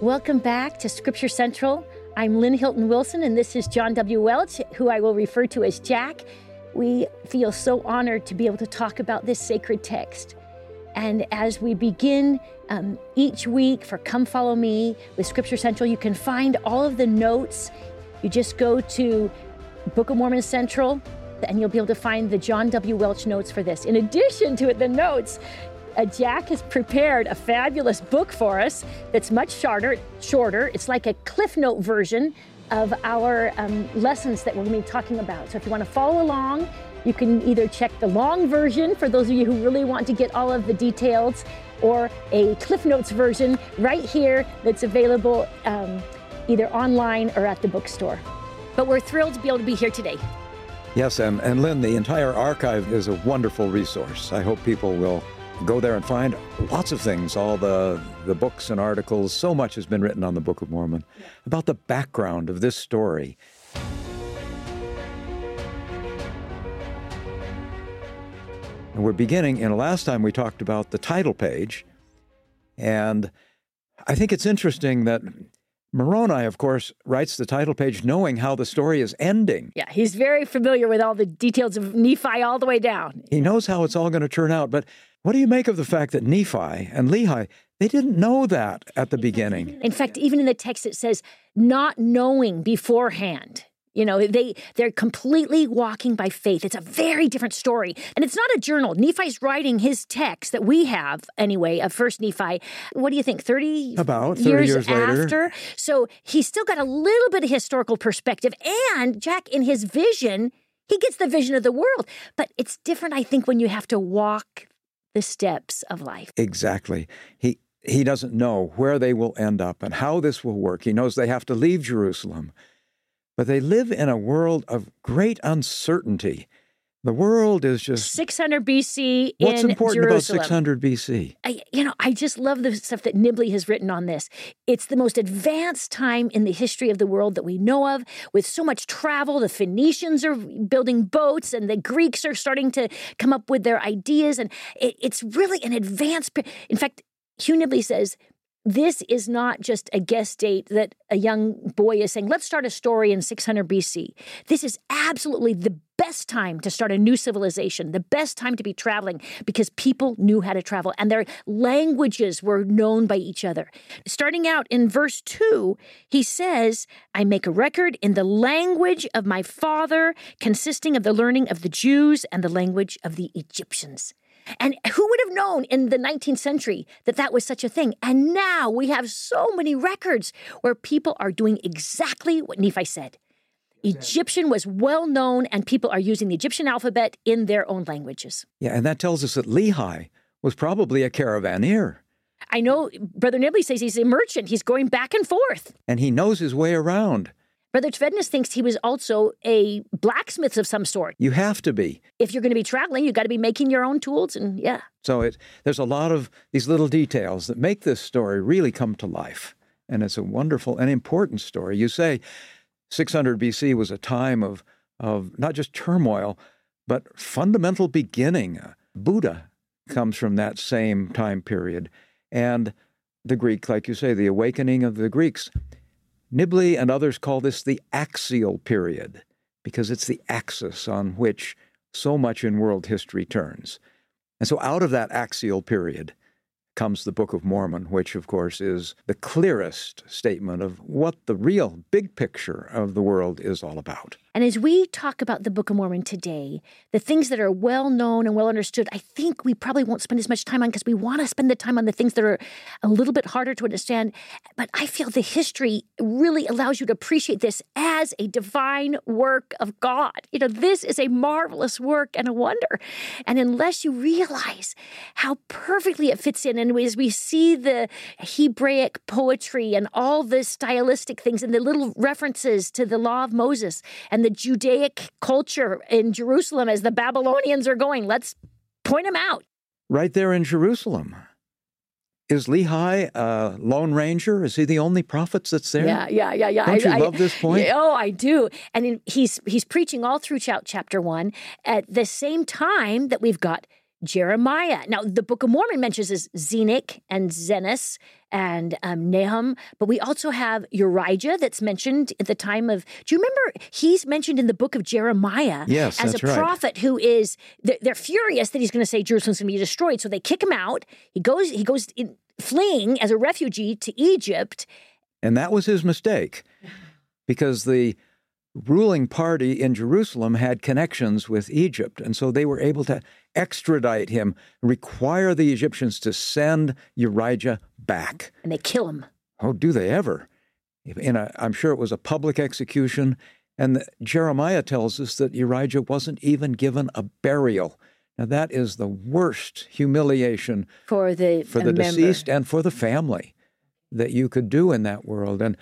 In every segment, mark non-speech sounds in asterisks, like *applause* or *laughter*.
Welcome back to Scripture Central. I'm Lynne Hilton Wilson, and this is John W. Welch, who I will refer to as Jack. We feel so honored to be able to talk about this sacred text. And as we begin um, each week for Come Follow Me with Scripture Central, you can find all of the notes. You just go to Book of Mormon Central, and you'll be able to find the John W. Welch notes for this. In addition to it, the notes, Jack has prepared a fabulous book for us that's much shorter. Shorter. It's like a Cliff Note version of our um, lessons that we're going to be talking about. So if you want to follow along, you can either check the long version for those of you who really want to get all of the details, or a Cliff Notes version right here that's available um, either online or at the bookstore. But we're thrilled to be able to be here today. Yes, and, and Lynne, the entire archive is a wonderful resource. I hope people will go there and find lots of things, all the, the books and articles. So much has been written on the Book of Mormon about the background of this story. And we're beginning, and last time we talked about the title page. And I think it's interesting that Moroni, of course, writes the title page knowing how the story is ending. Yeah, he's very familiar with all the details of Nephi all the way down. He knows how it's all going to turn out. But what do you make of the fact that Nephi and Lehi, they didn't know that at the beginning? In fact, even in the text, it says not knowing beforehand. You know, they they're completely walking by faith. It's a very different story. And it's not a journal. Nephi's writing his text that we have anyway of first Nephi. What do you think? 30 about 30 years, years after. later. So he's still got a little bit of historical perspective. And Jack, in his vision, he gets the vision of the world. But it's different, I think, when you have to walk the steps of life. Exactly. He he doesn't know where they will end up and how this will work. He knows they have to leave Jerusalem. But they live in a world of great uncertainty. The world is just 600 BC What's important Jerusalem. about 600 BC? I, you know, I just love the stuff that Nibley has written on this. It's the most advanced time in the history of the world that we know of, with so much travel. The Phoenicians are building boats, and the Greeks are starting to come up with their ideas, and it, it's really an advanced. In fact, Hugh Nibley says this is not just a guessed date that a young boy is saying, let's start a story in 600 BC. This is absolutely the best time to start a new civilization, the best time to be traveling because people knew how to travel and their languages were known by each other. Starting out in verse 2, he says, I make a record in the language of my father, consisting of the learning of the Jews and the language of the Egyptians. And who would have known in the 19th century that that was such a thing? And now we have so many records where people are doing exactly what Nephi said. Egyptian was well known, and people are using the Egyptian alphabet in their own languages. Yeah, and that tells us that Lehi was probably a caravaneer, I know Brother Nibley says he's a merchant. He's going back and forth. and he knows his way around. Brother Tvedtnes thinks he was also a blacksmith of some sort. You have to be. If you're going to be traveling, You've got to be making your own tools. And yeah, So it, there's a lot of these little details that make this story really come to life. And it's a wonderful and important story. You say 600 BC was a time of, of not just turmoil, but fundamental beginning. Uh, Buddha comes from that same time period. And the Greek, like you say, the awakening of the Greeks. Nibley and others call this the axial period because it's the axis on which so much in world history turns. And so out of that axial period comes the Book of Mormon, which, of course, is the clearest statement of what the real big picture of the world is all about. And as we talk about the Book of Mormon today, the things that are well known and well understood, I think we probably won't spend as much time on because we want to spend the time on the things that are a little bit harder to understand. But I feel the history really allows you to appreciate this as a divine work of God. You know, this is a marvelous work and a wonder. And unless you realize how perfectly it fits in, and as we see the Hebraic poetry and all the stylistic things and the little references to the law of Moses and the Judaic culture in Jerusalem as the Babylonians are going, let's point them out. Right there in Jerusalem. Is Lehi a lone ranger? Is he the only prophet that's there? Yeah, yeah, yeah, yeah. Don't you love this point? Oh, I do. And he's he's preaching all through chap- chapter one at the same time that we've got Jeremiah. Now, the Book of Mormon mentions is Zenock and Zenos and um, Nahum, but we also have Urijah that's mentioned at the time of. Do you remember he's mentioned in the book of Jeremiah yes, as a right. prophet who is? They're, they're furious that he's going to say Jerusalem's going to be destroyed, so they kick him out. He goes. He goes in, fleeing as a refugee to Egypt, and that was his mistake, because the ruling party in Jerusalem had connections with Egypt, and so they were able to extradite him, require the Egyptians to send Urijah back. And they kill him. Oh, do they ever? In a, I'm sure it was a public execution. And the, Jeremiah tells us that Urijah wasn't even given a burial. Now that is the worst humiliation for the for the deceased and for the family that you could do in that world. And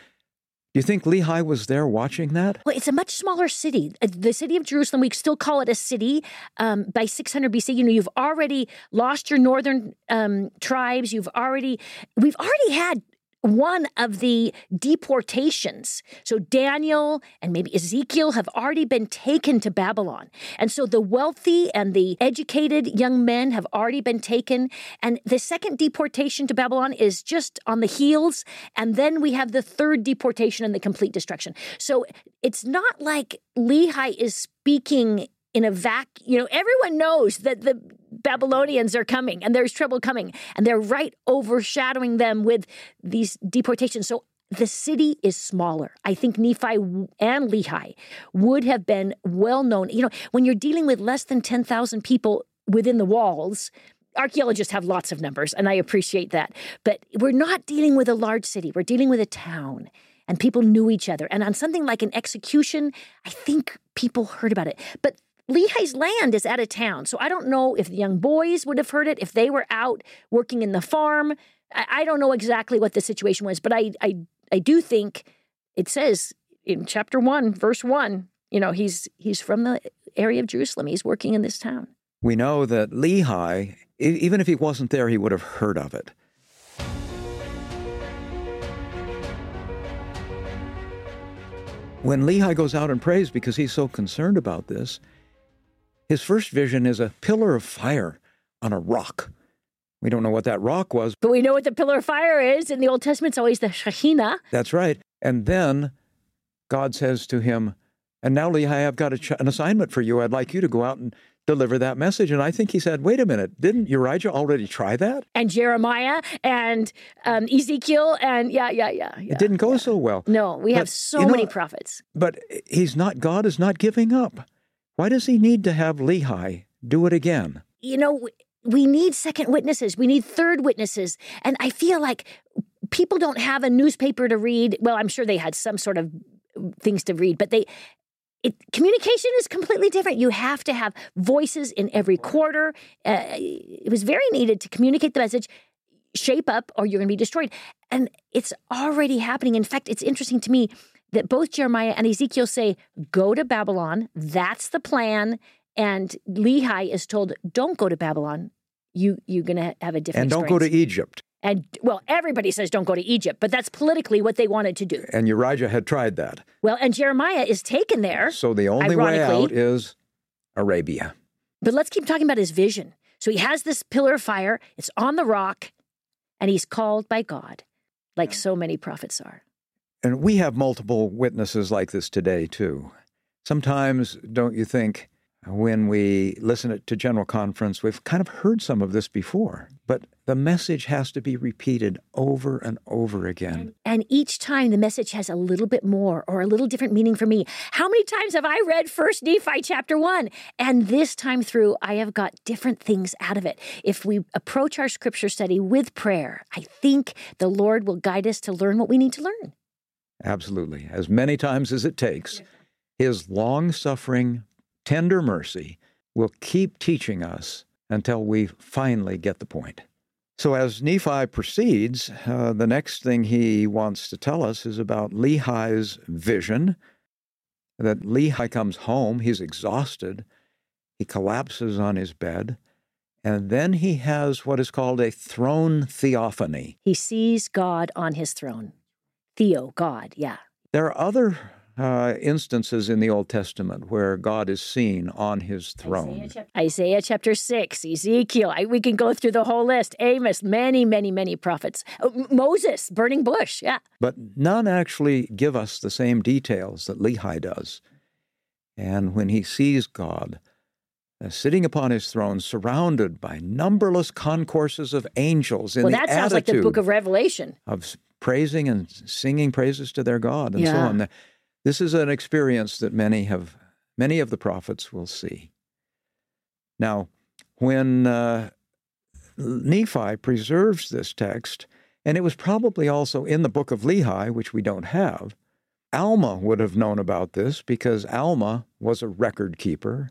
you think Lehi was there watching that? Well, it's a much smaller city. Uh, the city of Jerusalem, we still call it a city. Um, by 600 BC, you know, you've already lost your northern um, tribes. You've already, we've already had one of the deportations. So Daniel and maybe Ezekiel have already been taken to Babylon. And so the wealthy and the educated young men have already been taken. And the second deportation to Babylon is just on the heels. And then we have the third deportation and the complete destruction. So it's not like Lehi is speaking in a vac. You know, everyone knows that the Babylonians are coming and there's trouble coming, and they're right overshadowing them with these deportations. So the city is smaller. I think Nephi and Lehi would have been well known. You know, when you're dealing with less than 10,000 people within the walls, archaeologists have lots of numbers, and I appreciate that. But we're not dealing with a large city, we're dealing with a town. And people knew each other. And on something like an execution, I think people heard about it. But Lehi's land is out of town. So I don't know if the young boys would have heard it, if they were out working in the farm. I, I don't know exactly what the situation was, but I, I, I do think it says in chapter one, verse one, you know, he's, he's from the area of Jerusalem. He's working in this town. We know that Lehi, even if he wasn't there, he would have heard of it. When Lehi goes out and prays because he's so concerned about this, his first vision is a pillar of fire on a rock. We don't know what that rock was. But we know what the pillar of fire is. In the Old Testament, it's always the Shekhinah. That's right. And then God says to him, And now, Lehi, I've got ch- an assignment for you. I'd like you to go out and deliver that message. And I think he said, Wait a minute, didn't Urijah already try that? And Jeremiah and um, Ezekiel. And yeah, yeah, yeah, yeah. It didn't go yeah. so well. No, we but, have so many know, prophets. But he's not, God is not giving up. Why does he need to have Lehi do it again? You know, we need second witnesses. We need third witnesses. And I feel like people don't have a newspaper to read. Well, I'm sure they had some sort of things to read, but they it, communication is completely different. You have to have voices in every quarter. Uh, it was very needed to communicate the message, shape up, or you're going to be destroyed. And it's already happening. In fact, it's interesting to me that both Jeremiah and Ezekiel say, go to Babylon. That's the plan. And Lehi is told, don't go to Babylon. You, you're going to have a different And don't experience. go to Egypt. And well, everybody says don't go to Egypt, but that's politically what they wanted to do. And Urijah had tried that. Well, and Jeremiah is taken there. So the only way out is Arabia. But let's keep talking about his vision. So he has this pillar of fire, it's on the rock, and he's called by God, like so many prophets are. And we have multiple witnesses like this today, too. Sometimes, don't you think, when we listen to General Conference, we've kind of heard some of this before, but the message has to be repeated over and over again. And each time the message has a little bit more or a little different meaning for me. How many times have I read First Nephi chapter 1? And this time through, I have got different things out of it. If we approach our scripture study with prayer, I think the Lord will guide us to learn what we need to learn. Absolutely. As many times as it takes, his long suffering, tender mercy will keep teaching us until we finally get the point. So, as Nephi proceeds, uh, the next thing he wants to tell us is about Lehi's vision. That Lehi comes home, he's exhausted, he collapses on his bed, and then he has what is called a throne theophany. He sees God on his throne. Theo, God, yeah. There are other uh, instances in the Old Testament where God is seen on his throne. Isaiah chapter, Isaiah chapter 6, Ezekiel. I, we can go through the whole list. Amos, many, many, many prophets. Oh, Moses, burning bush. Yeah. But none actually give us the same details that Lehi does. And when he sees God, uh, sitting upon his throne, surrounded by numberless concourses of angels. In well, that sounds like the book of Revelation. Of praising and singing praises to their God and yeah. so on. This is an experience that many have, many of the prophets will see. Now, when uh, Nephi preserves this text, and it was probably also in the book of Lehi, which we don't have, Alma would have known about this because Alma was a record keeper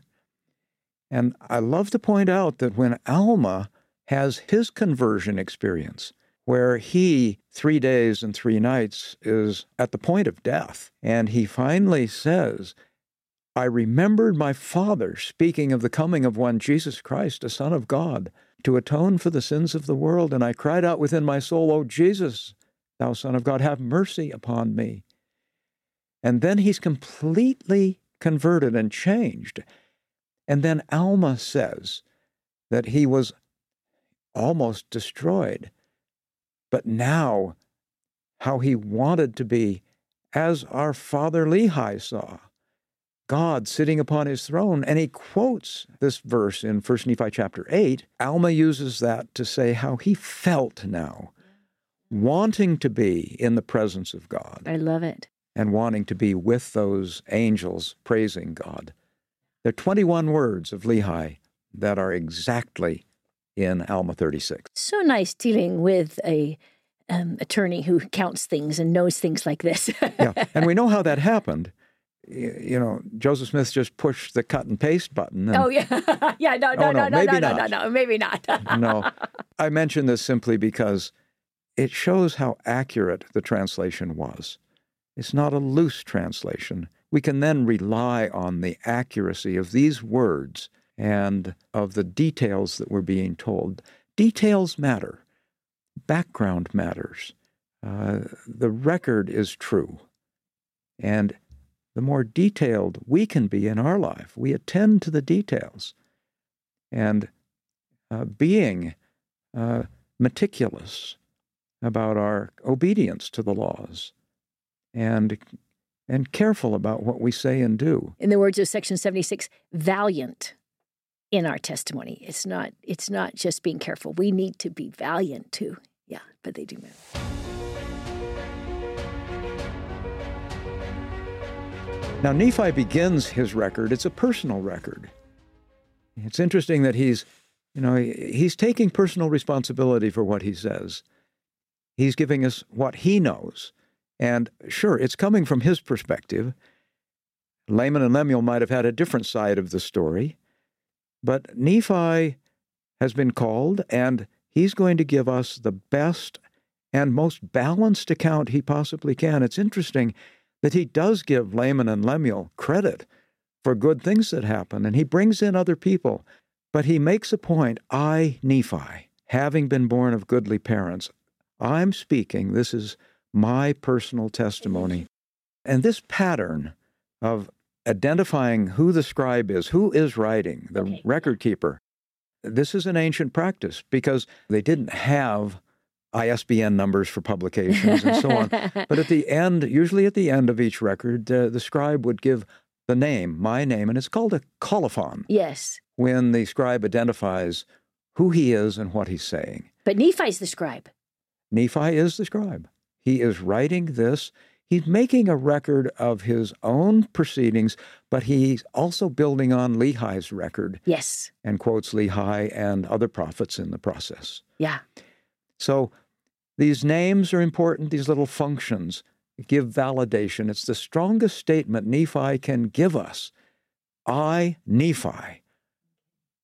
and I love to point out that when Alma has his conversion experience, where he, three days and three nights, is at the point of death, and he finally says, I remembered my father speaking of the coming of one Jesus Christ, a Son of God, to atone for the sins of the world, and I cried out within my soul, O Jesus, thou Son of God, have mercy upon me. And then he's completely converted and changed. And then Alma says that he was almost destroyed, but now how he wanted to be as our father Lehi saw. God sitting upon his throne. And he quotes this verse in 1 Nephi chapter 8. Alma uses that to say how he felt now, wanting to be in the presence of God. I love it. And wanting to be with those angels praising God. There are 21 words of Lehi that are exactly in Alma 36. So nice dealing with a um, attorney who counts things and knows things like this. yeah, and we *laughs* know how that happened. You know, Joseph Smith just pushed the cut and paste button. And, oh yeah, *laughs* yeah. No, no, oh, no, no, no, maybe no, not. no, no, no, maybe not. *laughs* no, I mention this simply because it shows how accurate the translation was. It's not a loose translation we can then rely on the accuracy of these words and of the details that we're being told. Details matter, background matters. Uh, the record is true. And the more detailed we can be in our life, we attend to the details. And uh, being uh, meticulous about our obedience to the laws and and careful about what we say and do. In the words of section 76, valiant in our testimony. It's not it's not just being careful. We need to be valiant too. Yeah, but they do. Now Nephi begins his record. It's a personal record. It's interesting that he's, you know, he's taking personal responsibility for what he says. He's giving us what he knows. And sure, it's coming from his perspective. Laman and Lemuel might have had a different side of the story, but Nephi has been called, and he's going to give us the best and most balanced account he possibly can. It's interesting that he does give Laman and Lemuel credit for good things that happen, and he brings in other people. But he makes a point I, Nephi, having been born of goodly parents, I'm speaking, this is my personal testimony. And this pattern of identifying who the scribe is, who is writing, the Okay. record keeper, this is an ancient practice because they didn't have ISBN numbers for publications and so on. *laughs* But at the end, usually at the end of each record, uh, the scribe would give the name, my name, and it's called a colophon yes. when the scribe identifies who he is and what he's saying. But Nephi's the scribe. Nephi is the scribe. He is writing this. He's making a record of his own proceedings, but he's also building on Lehi's record Yes. and quotes Lehi and other prophets in the process. Yeah. So these names are important, these little functions give validation. It's the strongest statement Nephi can give us. I, Nephi.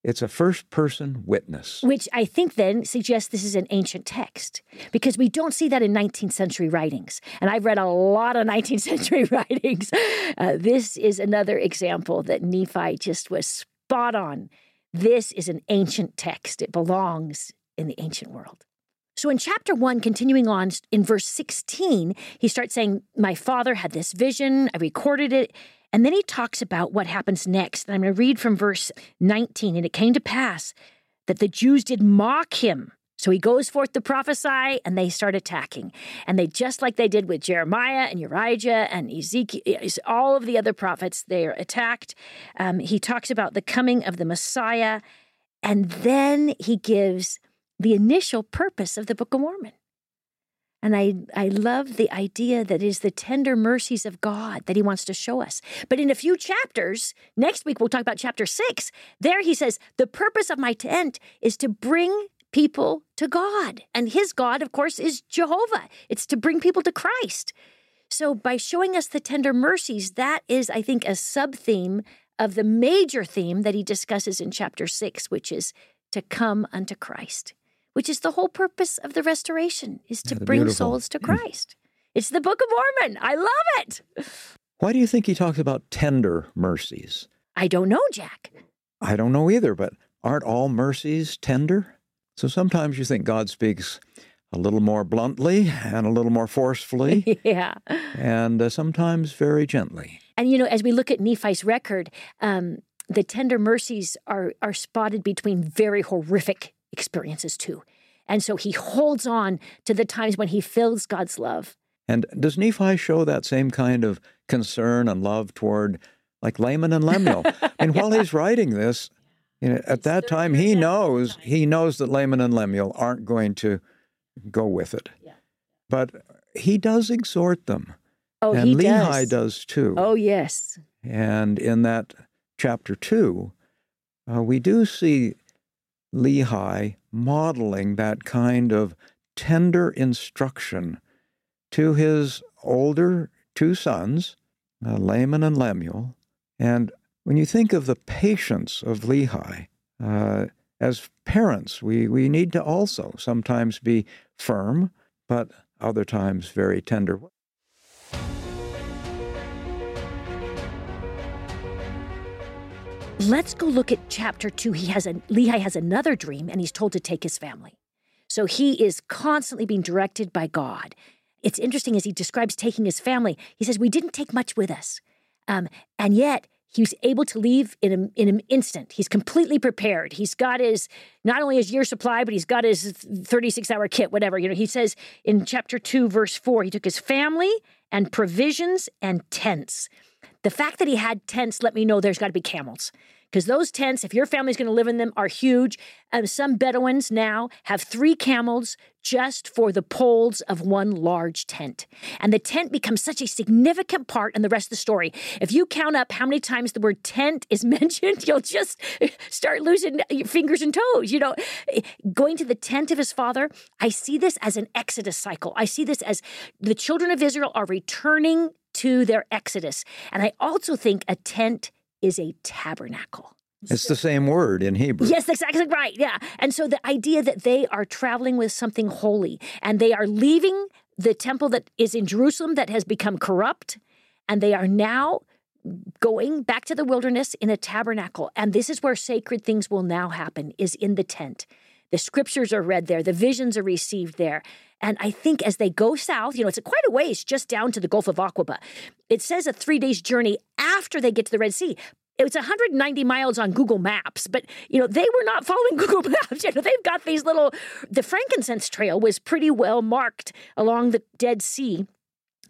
It's a first person witness. Which I think then suggests this is an ancient text because we don't see that in 19th century writings. And I've read a lot of *laughs* 19th century *laughs* writings. Uh, this is another example that Nephi just was spot on. This is an ancient text, it belongs in the ancient world. So in chapter one, continuing on in verse 16, he starts saying, My father had this vision, I recorded it. And then he talks about what happens next. And I'm going to read from verse 19. And it came to pass that the Jews did mock him. So he goes forth to prophesy, and they start attacking. And they, just like they did with Jeremiah and Urijah and Ezekiel, all of the other prophets, they're attacked. Um, he talks about the coming of the Messiah. And then he gives the initial purpose of the Book of Mormon. And I, I love the idea that is the tender mercies of God that he wants to show us. But in a few chapters, next week we'll talk about chapter six. There he says, The purpose of my tent is to bring people to God. And his God, of course, is Jehovah. It's to bring people to Christ. So by showing us the tender mercies, that is, I think, a sub theme of the major theme that he discusses in chapter six, which is to come unto Christ which is the whole purpose of the restoration, is to yeah, bring beautiful. souls to Christ. It's the Book of Mormon. I love it. Why do you think he talks about tender mercies? I don't know, Jack. I don't know either, but aren't all mercies tender? So sometimes you think God speaks a little more bluntly and a little more forcefully. *laughs* yeah. And uh, sometimes very gently. And, you know, as we look at Nephi's record, um, the tender mercies are, are spotted between very horrific experiences too. And so he holds on to the times when he feels God's love. And does Nephi show that same kind of concern and love toward like Laman and Lemuel? *laughs* and yeah. while he's writing this, you know, at that time he knows he knows that Laman and Lemuel aren't going to go with it. Yeah. But he does exhort them. Oh, and he Lehi does. does too. Oh, yes. And in that chapter two, uh, we do see Lehi modeling that kind of tender instruction to his older two sons, uh, Laman and Lemuel. And when you think of the patience of Lehi, uh, as parents, we, we need to also sometimes be firm, but other times very tender. Let's go look at chapter two. He has a Lehi has another dream, and he's told to take his family. So he is constantly being directed by God. It's interesting as he describes taking his family. He says, "We didn't take much with us, um, and yet he was able to leave in, a, in an instant. He's completely prepared. He's got his not only his year supply, but he's got his 36 hour kit, whatever. You know, he says in chapter 2, verse 4, he took his family and provisions and tents. The fact that he had tents let me know there's got to be camels. Because those tents, if your family's going to live in them, are huge. Um, some Bedouins now have three camels just for the poles of one large tent. And the tent becomes such a significant part in the rest of the story. If you count up how many times the word tent is *laughs* mentioned, you'll just start losing your fingers and toes. You know, going to the tent of his father, I see this as an exodus cycle. I see this as the children of Israel are returning to their exodus. And I also think a tent is a tabernacle. It's the same word in Hebrew. Yes, exactly right. Yeah. And so the idea that they are traveling with something holy and they are leaving the temple that is in Jerusalem that has become corrupt and they are now going back to the wilderness in a tabernacle. And this is where sacred things will now happen is in the tent. The scriptures are read there, the visions are received there. And I think as they go south, you know, it's quite a ways just down to the Gulf of Aqaba. It says a three days journey after they get to the Red Sea. It's 190 miles on Google Maps, but you know they were not following *laughs* Google Maps. You know they've got these little. The frankincense trail was pretty well marked along the Dead Sea,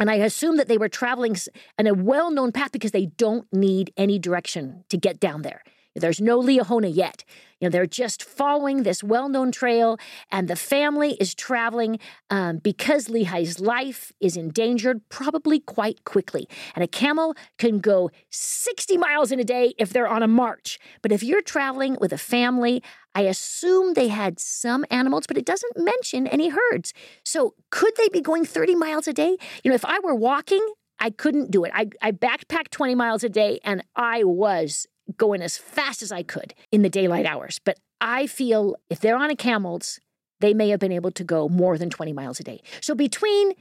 and I assume that they were traveling in a well-known path because they don't need any direction to get down there. There's no Liahona yet. You know, they're just following this well known trail, and the family is traveling um, because Lehi's life is endangered probably quite quickly. And a camel can go 60 miles in a day if they're on a march. But if you're traveling with a family, I assume they had some animals, but it doesn't mention any herds. So could they be going 30 miles a day? You know, if I were walking, I couldn't do it. I, I backpacked 20 miles a day and I was going as fast as I could in the daylight hours. But I feel if they're on a camels, they may have been able to go more than 20 miles a day. So between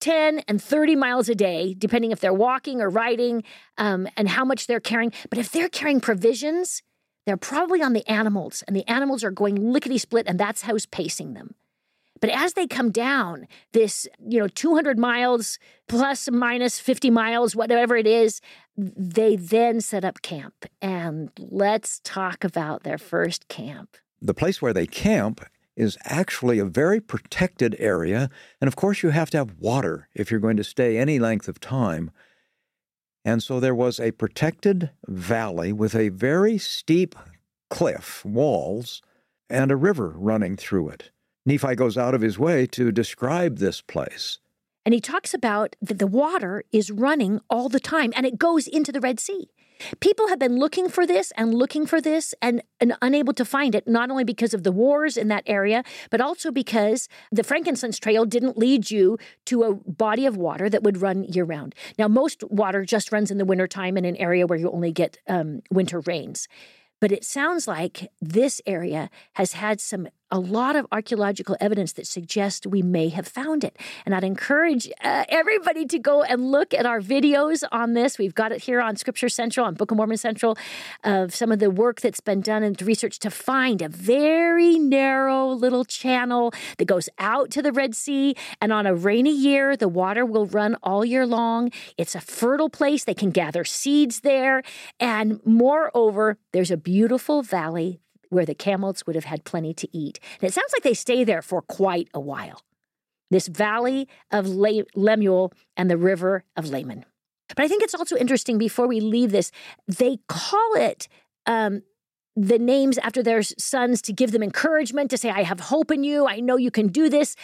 10 and 30 miles a day, depending if they're walking or riding um, and how much they're carrying. But if they're carrying provisions, they're probably on the animals, and the animals are going lickety split, and that's how's pacing them. But as they come down this, you know, 200 miles plus minus 50 miles, whatever it is, they then set up camp. And let's talk about their first camp. The place where they camp is actually a very protected area. And of course, you have to have water if you're going to stay any length of time. And so there was a protected valley with a very steep cliff, walls, and a river running through it. Nephi goes out of his way to describe this place. And he talks about that the water is running all the time and it goes into the Red Sea. People have been looking for this and looking for this and, and, unable to find it, not only because of the wars in that area, but also because the frankincense trail didn't lead you to a body of water that would run year round. Now, most water just runs in the wintertime in an area where you only get um, winter rains. But it sounds like this area has had some a lot of archaeological evidence that suggests we may have found it. And I'd encourage uh, everybody to go and look at our videos on this. We've got it here on Scripture Central, on Book of Mormon Central, of some of the work that's been done and research to find a very narrow little channel that goes out to the Red Sea. And on a rainy year, the water will run all year long. It's a fertile place. They can gather seeds there. And moreover, there's a beautiful valley where the camels would have had plenty to eat. And it sounds like they stay there for quite a while. This valley of Le- Lemuel and the river of Laman. But I think it's also interesting before we leave this, they call it um, the names after their sons to give them encouragement, to say, I have hope in you. I know you can do this.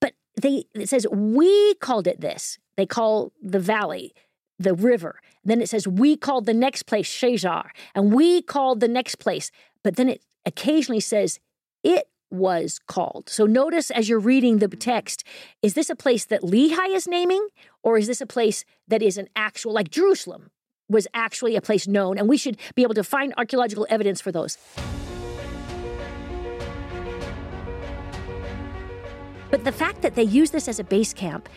But they it says, we called it this. They call the valley the river. Then it says, we called the next place Shazer, and we called the next place. But then it occasionally says it was called. So notice as you're reading the text, is this a place that Lehi is naming, or is this a place that is an actual, like Jerusalem was actually a place known? And we should be able to find archaeological evidence for those. But the fact that they use this as a base camp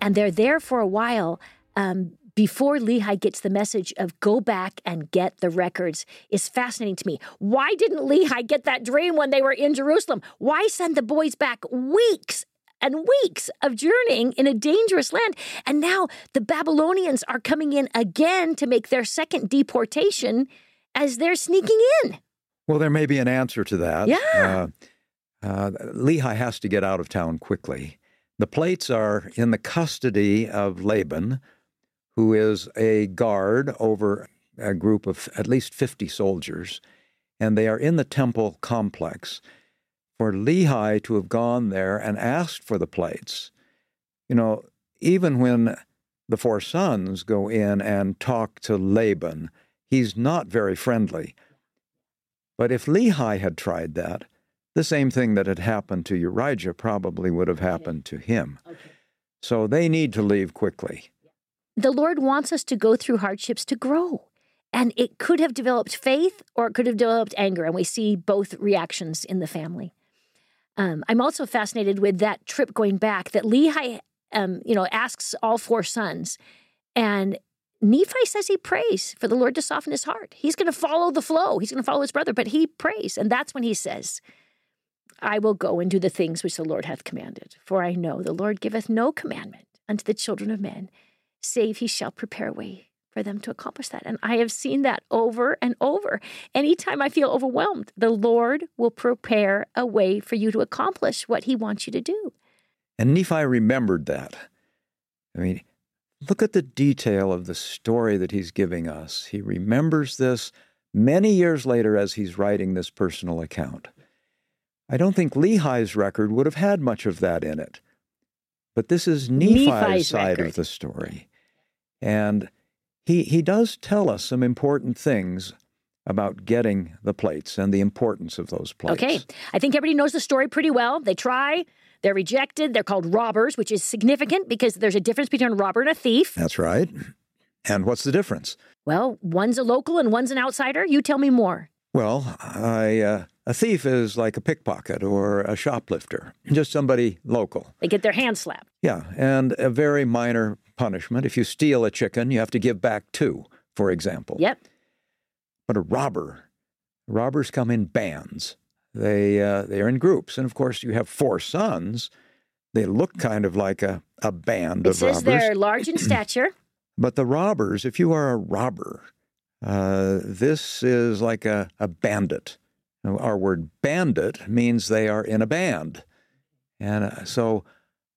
and they're there for a while um, before Lehi gets the message of go back and get the records is fascinating to me. Why didn't Lehi get that dream when they were in Jerusalem? Why send the boys back weeks and weeks of journeying in a dangerous land? And now the Babylonians are coming in again to make their second deportation as they're sneaking in. Well, there may be an answer to that. Yeah. Uh, uh, Lehi has to get out of town quickly. The plates are in the custody of Laban, who is a guard over a group of at least 50 soldiers, and they are in the temple complex. For Lehi to have gone there and asked for the plates, you know, even when the four sons go in and talk to Laban, he's not very friendly. But if Lehi had tried that, the same thing that had happened to Urijah probably would have happened to him. Okay. So they need to leave quickly. The Lord wants us to go through hardships to grow. And it could have developed faith or it could have developed anger. And we see both reactions in the family. Um, I'm also fascinated with that trip going back that Lehi, um, you know, asks all four sons. And Nephi says he prays for the Lord to soften his heart. He's going to follow the flow. He's going to follow his brother, but he prays. And that's when he says, I will go and do the things which the Lord hath commanded. For I know the Lord giveth no commandment unto the children of men save he shall prepare a way for them to accomplish that. And I have seen that over and over. Anytime I feel overwhelmed, the Lord will prepare a way for you to accomplish what he wants you to do. And Nephi remembered that. I mean, look at the detail of the story that he's giving us. He remembers this many years later as he's writing this personal account. I don't think Lehi's record would have had much of that in it. But this is Nephi's, Nephi's side record. of the story. And he, he does tell us some important things about getting the plates and the importance of those plates. Okay. I think everybody knows the story pretty well. They try, they're rejected, they're called robbers, which is significant because there's a difference between a robber and a thief. That's right. And what's the difference? Well, one's a local and one's an outsider. You tell me more. Well, I, uh, a thief is like a pickpocket or a shoplifter, just somebody local. They get their hand slapped. Yeah, and a very minor punishment. If you steal a chicken, you have to give back two, for example. Yep. But a robber, robbers come in bands. They uh, they are in groups, and of course you have four sons. They look kind of like a, a band It of says they're large in *clears throat* stature. But the robbers, if you are a robber, uh, this is like a, a bandit. Our word bandit means they are in a band. And uh, so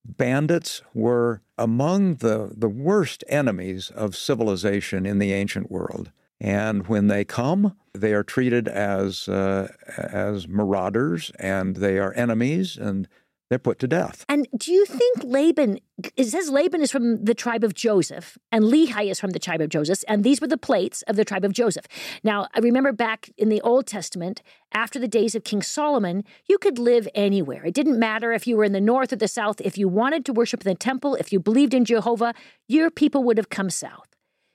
bandits were among the, the worst enemies of civilization in the ancient world. And when they come, they are treated as, uh, as marauders and they are enemies and they're put to death. And do you think Laban, it says Laban is from the tribe of Joseph and Lehi is from the tribe of Joseph, and these were the plates of the tribe of Joseph. Now, I remember back in the Old Testament, after the days of King Solomon, you could live anywhere. It didn't matter if you were in the north or the south. If you wanted to worship in the temple, if you believed in Jehovah, your people would have come south.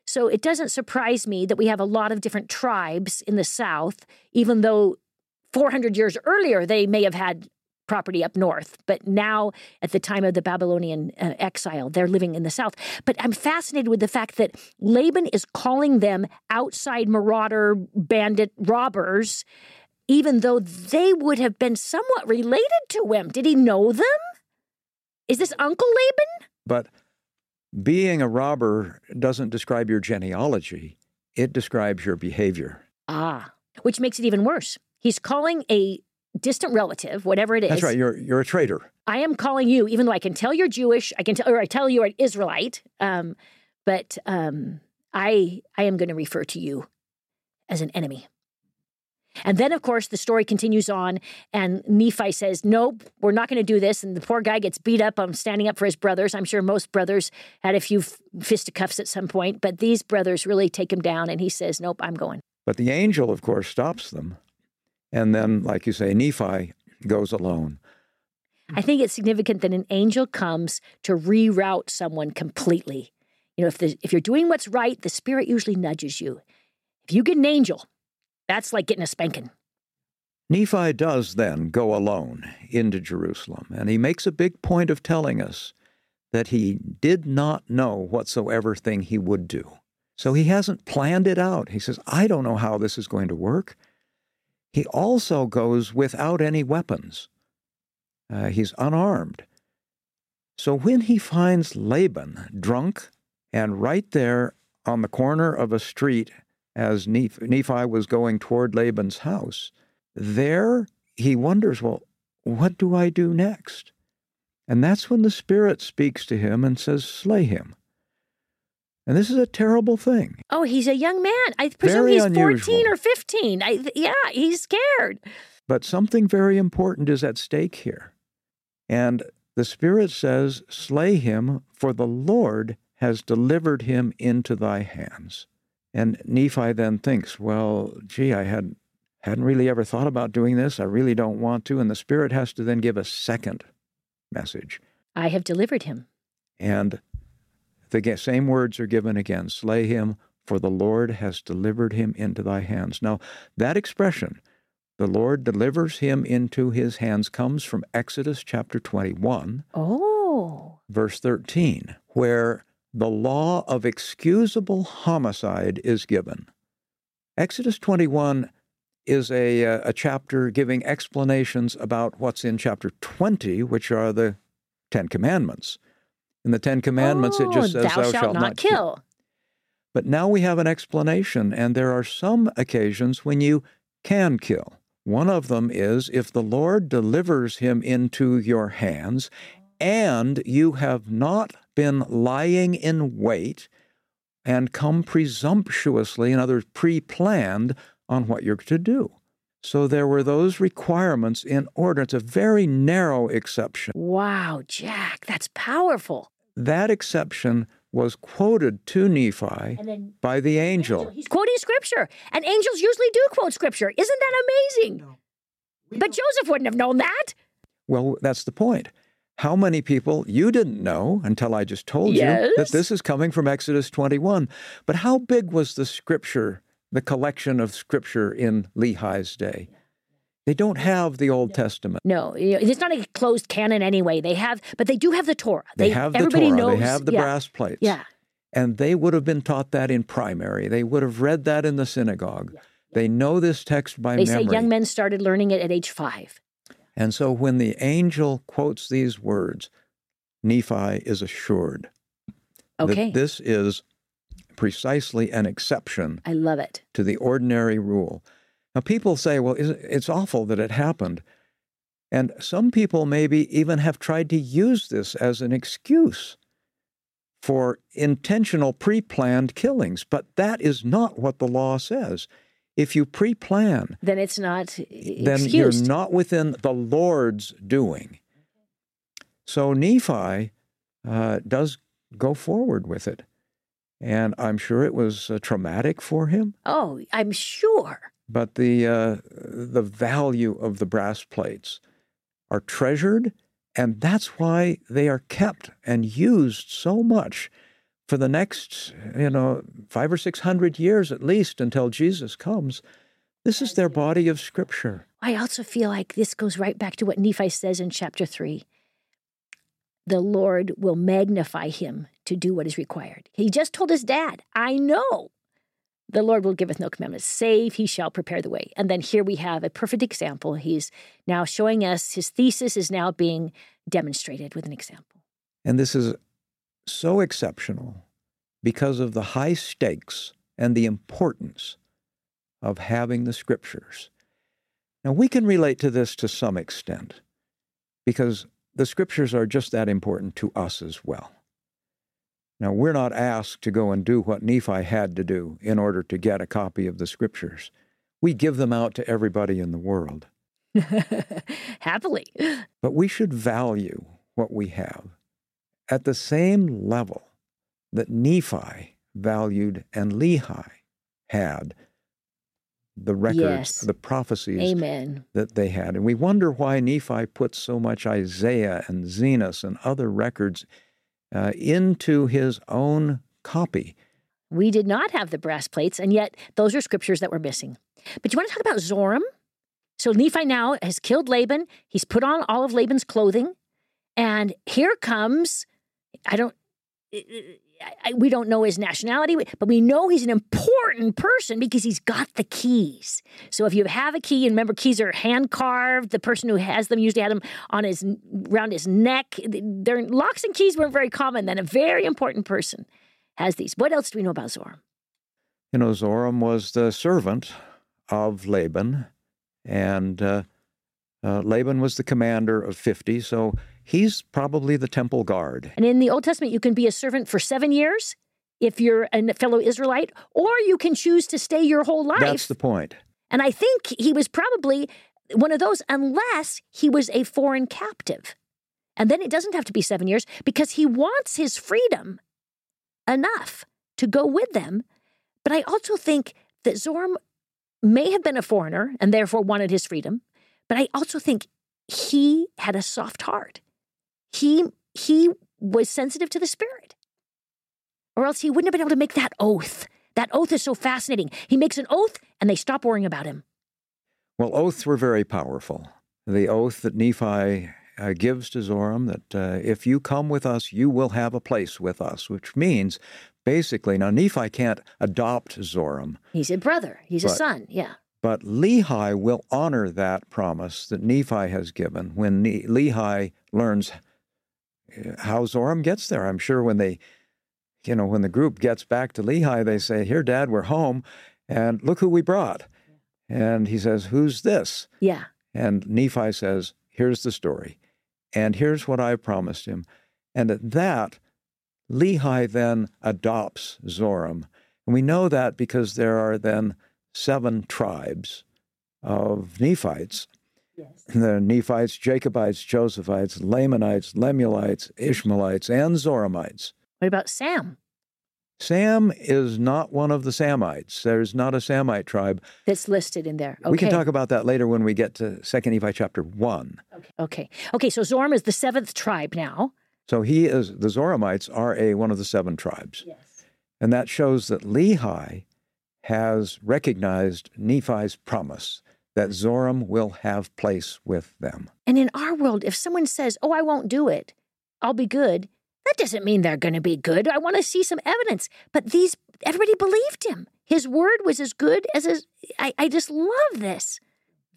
So it doesn't surprise me that we have a lot of different tribes in the south, even though 400 years earlier they may have had property up north. But now, at the time of the Babylonian uh, exile, they're living in the south. But I'm fascinated with the fact that Laban is calling them outside marauder, bandit, robbers, even though they would have been somewhat related to him. Did he know them? Is this Uncle Laban? But being a robber doesn't describe your genealogy, it describes your behavior. Ah, which makes it even worse. He's calling a distant relative, whatever it is. That's right, you're, you're a traitor. I am calling you, even though I can tell you're Jewish, I can tell, or I tell you're an Israelite, um, but um, I I am going to refer to you as an enemy. And then, of course, the story continues on, and Nephi says, "Nope, we're not going to do this." And the poor guy gets beat up on standing up for his brothers. I'm sure most brothers had a few f- fisticuffs at some point, but these brothers really take him down. And he says, "Nope, I'm going." But the angel, of course, stops them. And then, like you say, Nephi goes alone. I think it's significant that an angel comes to reroute someone completely. You know, if the, if you're doing what's right, the spirit usually nudges you. If you get an angel, that's like getting a spanking. Nephi does then go alone into Jerusalem, and he makes a big point of telling us that he did not know whatsoever thing he would do. So he hasn't planned it out. He says, I don't know how this is going to work. He also goes without any weapons. Uh, he's unarmed. So when he finds Laban drunk and right there on the corner of a street as Nephi, Nephi was going toward Laban's house, there he wonders, well, what do I do next? And that's when the Spirit speaks to him and says, Slay him. And this is a terrible thing. Oh, he's a young man. I presume Very he's unusual. 14 or 15. I, yeah, he's scared. But something very important is at stake here. And the Spirit says, Slay him, for the Lord has delivered him into thy hands. And Nephi then thinks, Well, gee, I had, hadn't really ever thought about doing this. I really don't want to. And the Spirit has to then give a second message. I have delivered him. And the same words are given again Slay him, for the Lord has delivered him into thy hands. Now, that expression, the Lord delivers him into his hands, comes from Exodus chapter 21, Oh, verse 13, where the law of excusable homicide is given. Exodus 21 is a, uh, a chapter giving explanations about what's in chapter 20, which are the Ten Commandments. In the Ten Commandments, it just Oh, says, thou, shalt not kill. But now we have an explanation, and there are some occasions when you can kill. One of them is if the Lord delivers him into your hands, and you have not been lying in wait and come presumptuously, in other words, pre planned on what you're to do. So there were those requirements in order. It's a very narrow exception. Wow, Jack, that's powerful. That exception was quoted to Nephi then by the angel. he's quoting scripture, and angels usually do quote scripture. Isn't that amazing? But Joseph wouldn't have known that. Well, that's the point. How many people you didn't know until I just told you that this is coming from Exodus 21? But how big was the scripture, the collection of scripture in Lehi's day? They don't have the Old Testament. No, it's not a closed canon anyway. They have, but they do have the Torah. They, have the everybody Torah, knows. they have the yeah, brass plates. Yeah. And they would have been taught that in primary. They would have read that in the synagogue. They know this text by They memory. They say young men started learning it at age five. And so when the angel quotes these words, Nephi is assured Okay. that this is precisely an exception I love it. to the ordinary rule. Now, people say, well, it's awful that it happened. And some people maybe even have tried to use this as an excuse for intentional pre planned killings. But that is not what the law says. If you pre plan, Then it's not then you're not within the Lord's doing. So Nephi uh, does go forward with it. And I'm sure it was uh, traumatic for him, oh, I'm sure. But the, uh, the value of the brass plates are treasured, and that's why they are kept and used so much for the next, you know, five or six hundred years at least until Jesus comes. This is their body of Scripture. I also feel like this goes right back to what Nephi says in chapter three. The Lord will magnify him to do what is required. He just told his dad, I know. The Lord will giveth no commandments, save he shall prepare the way. And then here we have a perfect example. He's now showing us his thesis is now being demonstrated with an example. And this is so exceptional because of the high stakes and the importance of having the scriptures. Now, we can relate to this to some extent because the scriptures are just that important to us as well. Now, we're not asked to go and do what Nephi had to do in order to get a copy of the scriptures. We give them out to everybody in the world. *laughs* Happily. But we should value what we have at the same level that Nephi valued and Lehi had the records, Yes. the prophecies Amen. that they had. And we wonder why Nephi put so much Isaiah and Zenos and other records uh, into his own copy. We did not have the brass plates, and yet those are scriptures that were missing. But you want to talk about Zoram? So Nephi now has killed Laban. He's put on all of Laban's clothing. And here comes, I don't, I- we don't know his nationality, but we know he's an important person because he's got the keys. So if you have a key, and remember, keys are hand carved. The person who has them usually had them on his around his neck. Their locks and keys weren't very common. Then a very important person has these. What else do we know about Zoram? You know, Zoram was the servant of Laban, and uh, uh, Laban was the commander of 50, so he's probably the temple guard. And in the Old Testament, you can be a servant for seven years if you're a fellow Israelite, or you can choose to stay your whole life. That's the point. And I think he was probably one of those, unless he was a foreign captive. And then it doesn't have to be seven years because he wants his freedom enough to go with them. But I also think that Zoram may have been a foreigner and therefore wanted his freedom. But I also think he had a soft heart. He he was sensitive to the spirit. Or else he wouldn't have been able to make that oath. That oath is so fascinating. He makes an oath and they stop worrying about him. Well, oaths were very powerful. The oath that Nephi uh, gives to Zoram that uh, if you come with us, you will have a place with us, which means basically, now Nephi can't adopt Zoram, He's a brother. He's a son. Yeah. but Lehi will honor that promise that Nephi has given when ne- Lehi learns how Zoram gets there. I'm sure when they, you know, when the group gets back to Lehi, they say, Here, Dad, we're home, and look who we brought. And he says, Who's this? Yeah. And Nephi says, Here's the story. And here's what I promised him. And at that, Lehi then adopts Zoram. And we know that because there are then seven tribes of Nephites. Yes. The Nephites, Jacobites, Josephites, Lamanites, Lemuelites, Ishmaelites, and Zoramites. What about Sam Sam is not one of the Samites. There's not a Samite tribe. that's listed in there? Okay. We can talk about that later when we get to 2nd Nephi chapter 1. Okay. Okay. So Zoram is the seventh tribe now. So he is the Zoramites are a one of the seven tribes. Yes. And that shows that Lehi has recognized Nephi's promise that Zoram will have place with them. And in our world, if someone says, "Oh, I won't do it. I'll be good," that doesn't mean they're going to be good. I want to see some evidence. But these, everybody believed him. His word was as good as his. I, I just love this.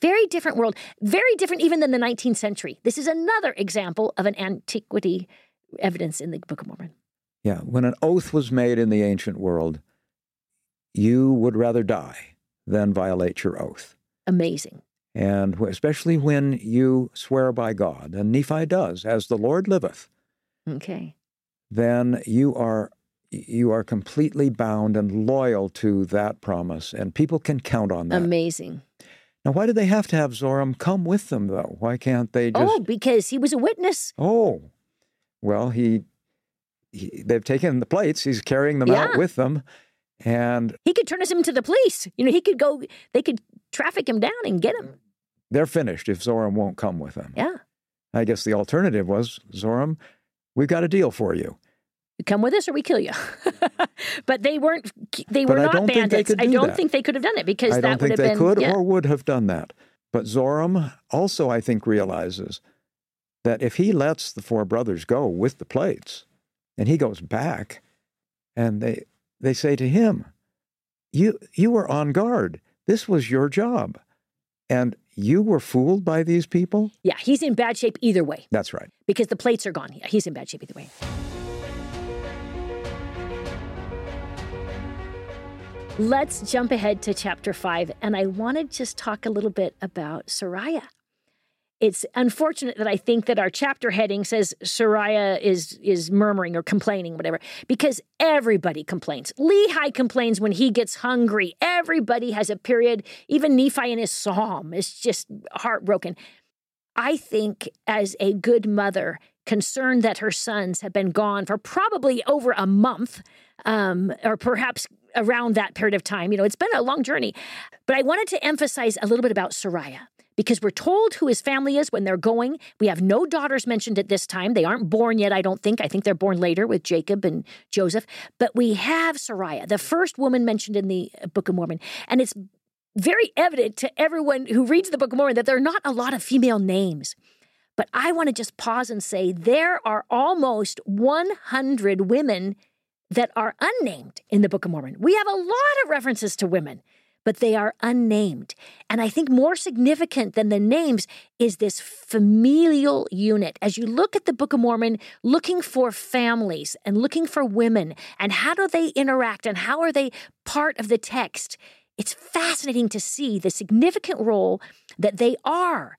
Very different world. Very different even than the 19th century. This is another example of an antiquity evidence in the Book of Mormon. Yeah. When an oath was made in the ancient world, you would rather die than violate your oath. Amazing. And especially when you swear by God, and Nephi does, as the Lord liveth. Okay. Then you are you are completely bound and loyal to that promise, and people can count on that. Amazing. Now, why do they have to have Zoram come with them, though? Why can't they oh, just? Oh, because he was a witness. Oh, well, he, he they've taken the plates. He's carrying them Yeah. out with them, and He could turn us into the police. You know, he could go. They could traffic him down and get him. they're finished if Zoram won't come with them. Yeah. I guess the alternative was Zoram, we've got a deal for you. You come with us or we kill you. *laughs* but they weren't. They But were I not don't think they bandits. I do don't think they could have done it because I that don't think would they have been. could yeah. or would have done that. But Zoram also, I think, realizes that if he lets the four brothers go with the plates, and he goes back, and they they say to him, "You you were on guard. This was your job, and you were fooled by these people." yeah, he's in bad shape either way That's right. because the plates are gone. Yeah, he's in bad shape either way. Let's jump ahead to chapter five, and I want to just talk a little bit about Sariah. It's unfortunate that I think that our chapter heading says Sariah is is murmuring or complaining, whatever, because everybody complains. Lehi complains when he gets hungry. Everybody has a period. Even Nephi in his psalm is just heartbroken. I think, as a good mother, concerned that her sons have been gone for probably over a month, um, or perhaps around that period of time. You know, it's been a long journey. But I wanted to emphasize a little bit about Sariah because we're told who his family is when they're going. We have no daughters mentioned at this time. They aren't born yet, I don't think. I think they're born later with Jacob and Joseph. But we have Sariah, the first woman mentioned in the uh, Book of Mormon. And it's very evident to everyone who reads the Book of Mormon that there are not a lot of female names. But I want to just pause and say there are almost 100 women that are unnamed in the Book of Mormon. We have a lot of references to women, but they are unnamed. And I think more significant than the names is this familial unit. As you look at the Book of Mormon, looking for families and looking for women and how do they interact and how are they part of the text, it's fascinating to see the significant role that they are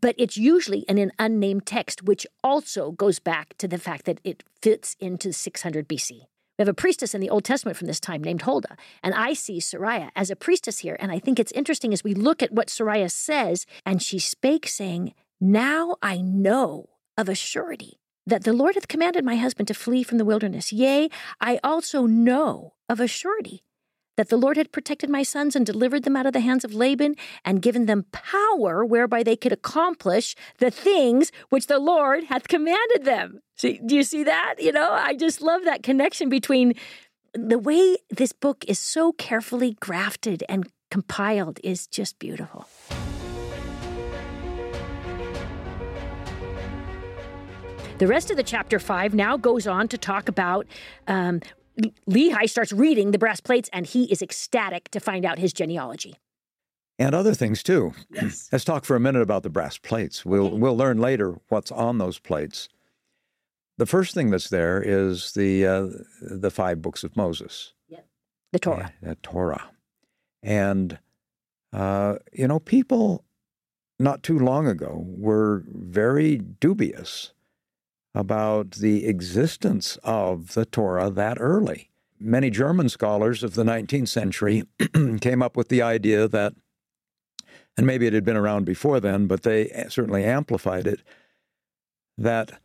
but it's usually in an unnamed text, which also goes back to the fact that it fits into 600 BC. We have a priestess in the Old Testament from this time named Huldah, and I see Sariah as a priestess here. And I think it's interesting as we look at what Sariah says, and she spake, saying, Now I know of a surety that the Lord hath commanded my husband to flee from the wilderness. Yea, I also know of a surety that the Lord had protected my sons and delivered them out of the hands of Laban and given them power whereby they could accomplish the things which the Lord hath commanded them. See, do you see that? You know, I just love that connection between the way this book is so carefully grafted and compiled is just beautiful. The rest of the chapter five now goes on to talk about um, Lehi starts reading the brass plates and he is ecstatic to find out his genealogy. and other things too. *clears throat* Let's talk for a minute about the brass plates. We'll we'll learn later what's on those plates. The first thing that's there is the uh, the five books of Moses, Yep. The Torah. uh, Torah, and uh, you know people not too long ago were very dubious about the existence of the Torah that early. Many German scholars of the 19th century *clears throat* came up with the idea that and maybe it had been around before then, but they certainly amplified it, that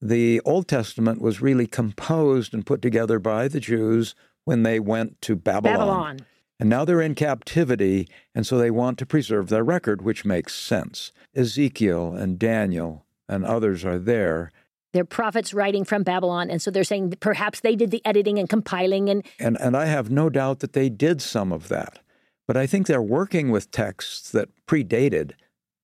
the Old Testament was really composed and put together by the Jews when they went to Babylon. Babylon. And now they're in captivity, and so they want to preserve their record, which makes sense. Ezekiel and Daniel and others are there. They're prophets writing from Babylon. And so they're saying that perhaps they did the editing and compiling. And And, and I have no doubt that they did some of that. But I think they're working with texts that predated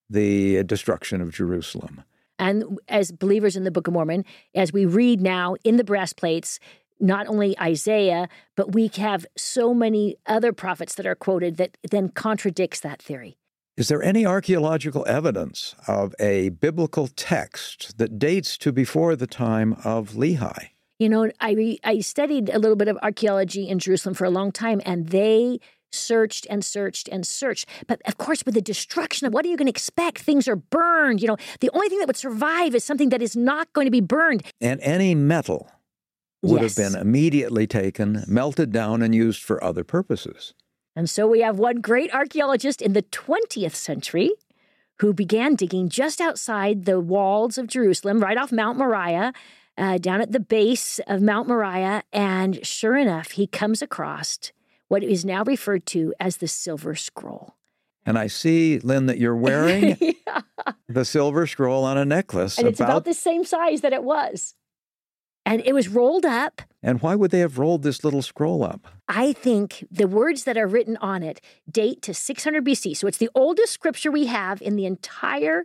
the destruction of Jerusalem. And as believers in the Book of Mormon, as we read now in the brass plates, not only Isaiah, but we have so many other prophets that are quoted that then contradicts that theory. Is there any archaeological evidence of a biblical text that dates to before the time of Lehi? You know, I re- I studied a little bit of archaeology in Jerusalem for a long time, and they searched and searched and searched. But of course, with the destruction of what are you going to expect? Things are burned. You know, the only thing that would survive is something that is not going to be burned. And any metal would Yes. have been immediately taken, melted down, and used for other purposes. And so we have one great archaeologist in the 20th century who began digging just outside the walls of Jerusalem, right off Mount Moriah, uh, down at the base of Mount Moriah. And sure enough, he comes across what is now referred to as the Silver Scroll. And I see, Lynne, that you're wearing *laughs* Yeah. the silver scroll on a necklace. And it's about the same size that it was. And it was rolled up. and why would they have rolled this little scroll up? I think the words that are written on it date to 600 BC. So it's the oldest scripture we have in the entire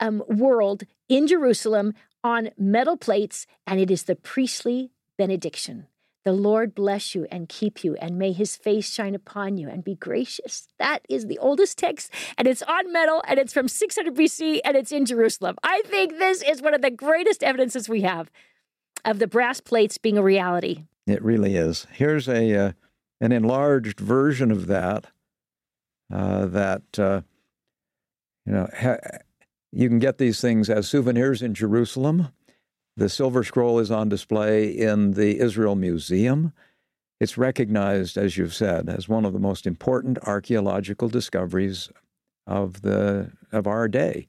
um, world in Jerusalem on metal plates, and it is the priestly benediction. The Lord bless you and keep you, and may his face shine upon you and be gracious. That is the oldest text, and it's on metal, and it's from 600 BC, and it's in Jerusalem. I think this is one of the greatest evidences we have of the brass plates being a reality. It really is. Here's a uh, an enlarged version of that. Uh, that uh, you know, ha- you can get these things as souvenirs in Jerusalem. The silver scroll is on display in the Israel Museum. It's recognized, as you've said, as one of the most important archaeological discoveries of the of our day.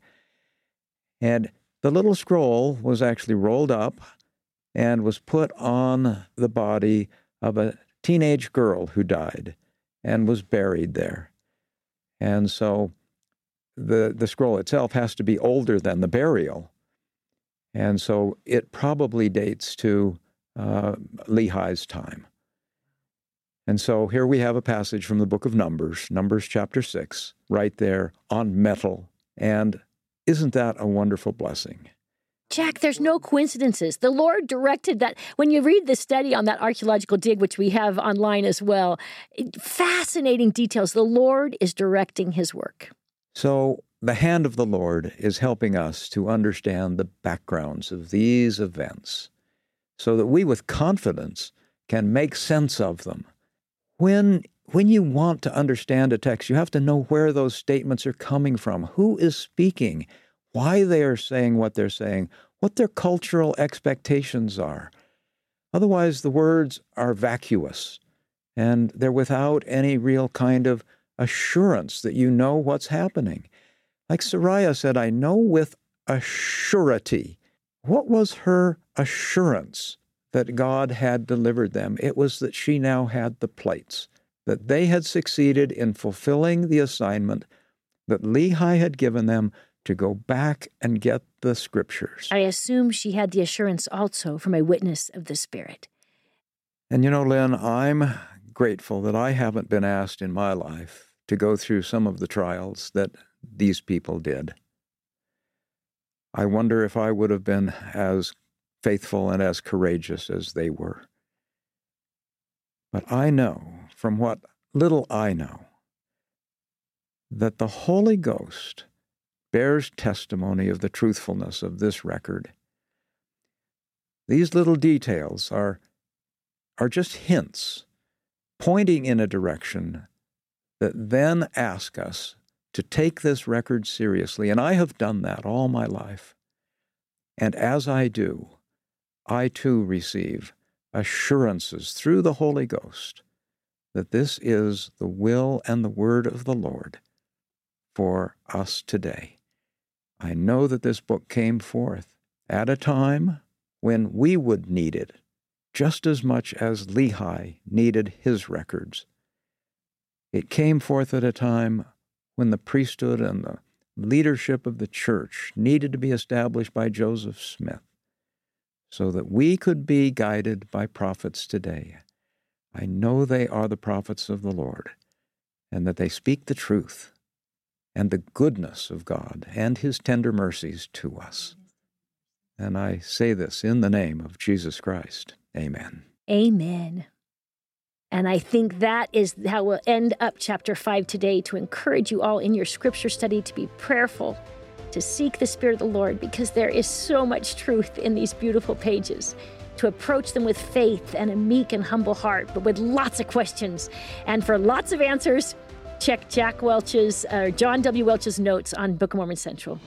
And the little scroll was actually rolled up and was put on the body of a teenage girl who died and was buried there. And so the, the scroll itself has to be older than the burial. And so it probably dates to uh, Lehi's time. And so here we have a passage from the book of Numbers, Numbers chapter 6, right there on metal. And isn't that a wonderful blessing? Jack, there's no coincidences. The Lord directed that. When you read the study on that archaeological dig, which we have online as well, fascinating details. The Lord is directing his work. So, the hand of the Lord is helping us to understand the backgrounds of these events so that we, with confidence, can make sense of them. When, when you want to understand a text, you have to know where those statements are coming from, who is speaking, why they are saying what they're saying, what their cultural expectations are. Otherwise, the words are vacuous and they're without any real kind of assurance that you know what's happening. Like Sariah said, I know with a surety. What was her assurance that God had delivered them? It was that she now had the plates, that they had succeeded in fulfilling the assignment that Lehi had given them to go back and get the scriptures. I assume she had the assurance also from a witness of the Spirit. And you know, Lynne, I'm grateful that I haven't been asked in my life to go through some of the trials that these people did. I wonder if I would have been as faithful and as courageous as they were. But I know, from what little I know, that the Holy Ghost bears testimony of the truthfulness of this record. These little details are, are just hints pointing in a direction that then ask us to take this record seriously. And I have done that all my life. And as I do, I too receive assurances through the Holy Ghost that this is the will and the word of the Lord for us today. I know that this book came forth at a time when we would need it just as much as Lehi needed his records. It came forth at a time when the priesthood and the leadership of the church needed to be established by Joseph Smith so that we could be guided by prophets today. I know they are the prophets of the Lord and that they speak the truth and the goodness of God and his tender mercies to us. And I say this in the name of Jesus Christ. Amen. Amen. And I think that is how we'll end up chapter five today to encourage you all in your scripture study to be prayerful, to seek the Spirit of the Lord, because there is so much truth in these beautiful pages. To approach them with faith and a meek and humble heart, but with lots of questions. And for lots of answers, check Jack Welch's, uh, John W. Welch's notes on Book of Mormon Central.